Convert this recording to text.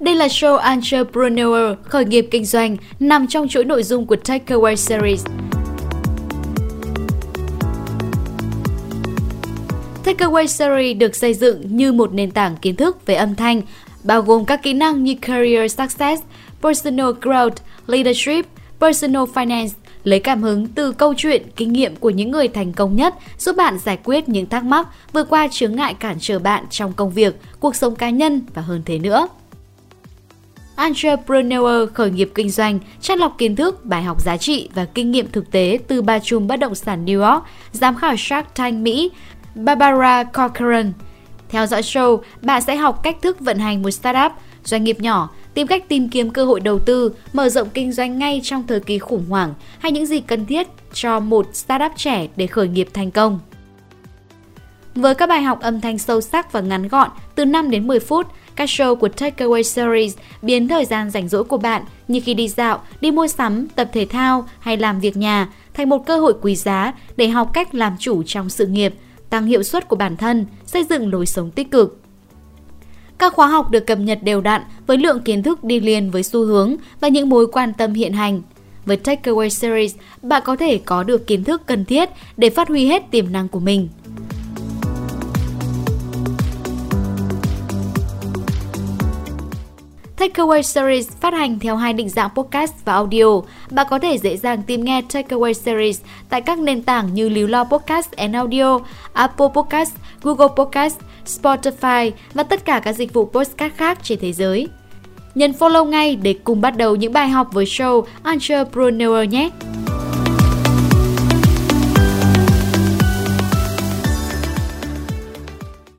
Đây là show Entrepreneur, khởi nghiệp kinh doanh, nằm trong chuỗi nội dung của Takeaway Series. Takeaway Series được xây dựng như một nền tảng kiến thức về âm thanh, bao gồm các kỹ năng như Career Success, Personal Growth, Leadership, Personal Finance, lấy cảm hứng từ câu chuyện, kinh nghiệm của những người thành công nhất giúp bạn giải quyết những thắc mắc, vượt qua chướng ngại cản trở bạn trong công việc, cuộc sống cá nhân và hơn thế nữa. Entrepreneur khởi nghiệp kinh doanh, chắt lọc kiến thức, bài học giá trị và kinh nghiệm thực tế từ ba chùm bất động sản New York, giám khảo Shark Tank Mỹ, Barbara Corcoran. Theo dõi show, bạn sẽ học cách thức vận hành một startup, doanh nghiệp nhỏ, tìm cách tìm kiếm cơ hội đầu tư, mở rộng kinh doanh ngay trong thời kỳ khủng hoảng hay những gì cần thiết cho một startup trẻ để khởi nghiệp thành công. Với các bài học âm thanh sâu sắc và ngắn gọn từ 5 đến 10 phút, các show của Takeaway Series biến thời gian rảnh rỗi của bạn như khi đi dạo, đi mua sắm, tập thể thao hay làm việc nhà thành một cơ hội quý giá để học cách làm chủ trong sự nghiệp, tăng hiệu suất của bản thân, xây dựng lối sống tích cực. Các khóa học được cập nhật đều đặn với lượng kiến thức đi liền với xu hướng và những mối quan tâm hiện hành. Với Takeaway Series, bạn có thể có được kiến thức cần thiết để phát huy hết tiềm năng của mình. Takeaway Series phát hành theo hai định dạng podcast và audio. Bạn có thể dễ dàng tìm nghe Takeaway Series tại các nền tảng như Líu Lo Podcast and Audio, Apple Podcast, Google Podcast, Spotify và tất cả các dịch vụ podcast khác trên thế giới. Nhấn follow ngay để cùng bắt đầu những bài học với show Entrepreneur nhé!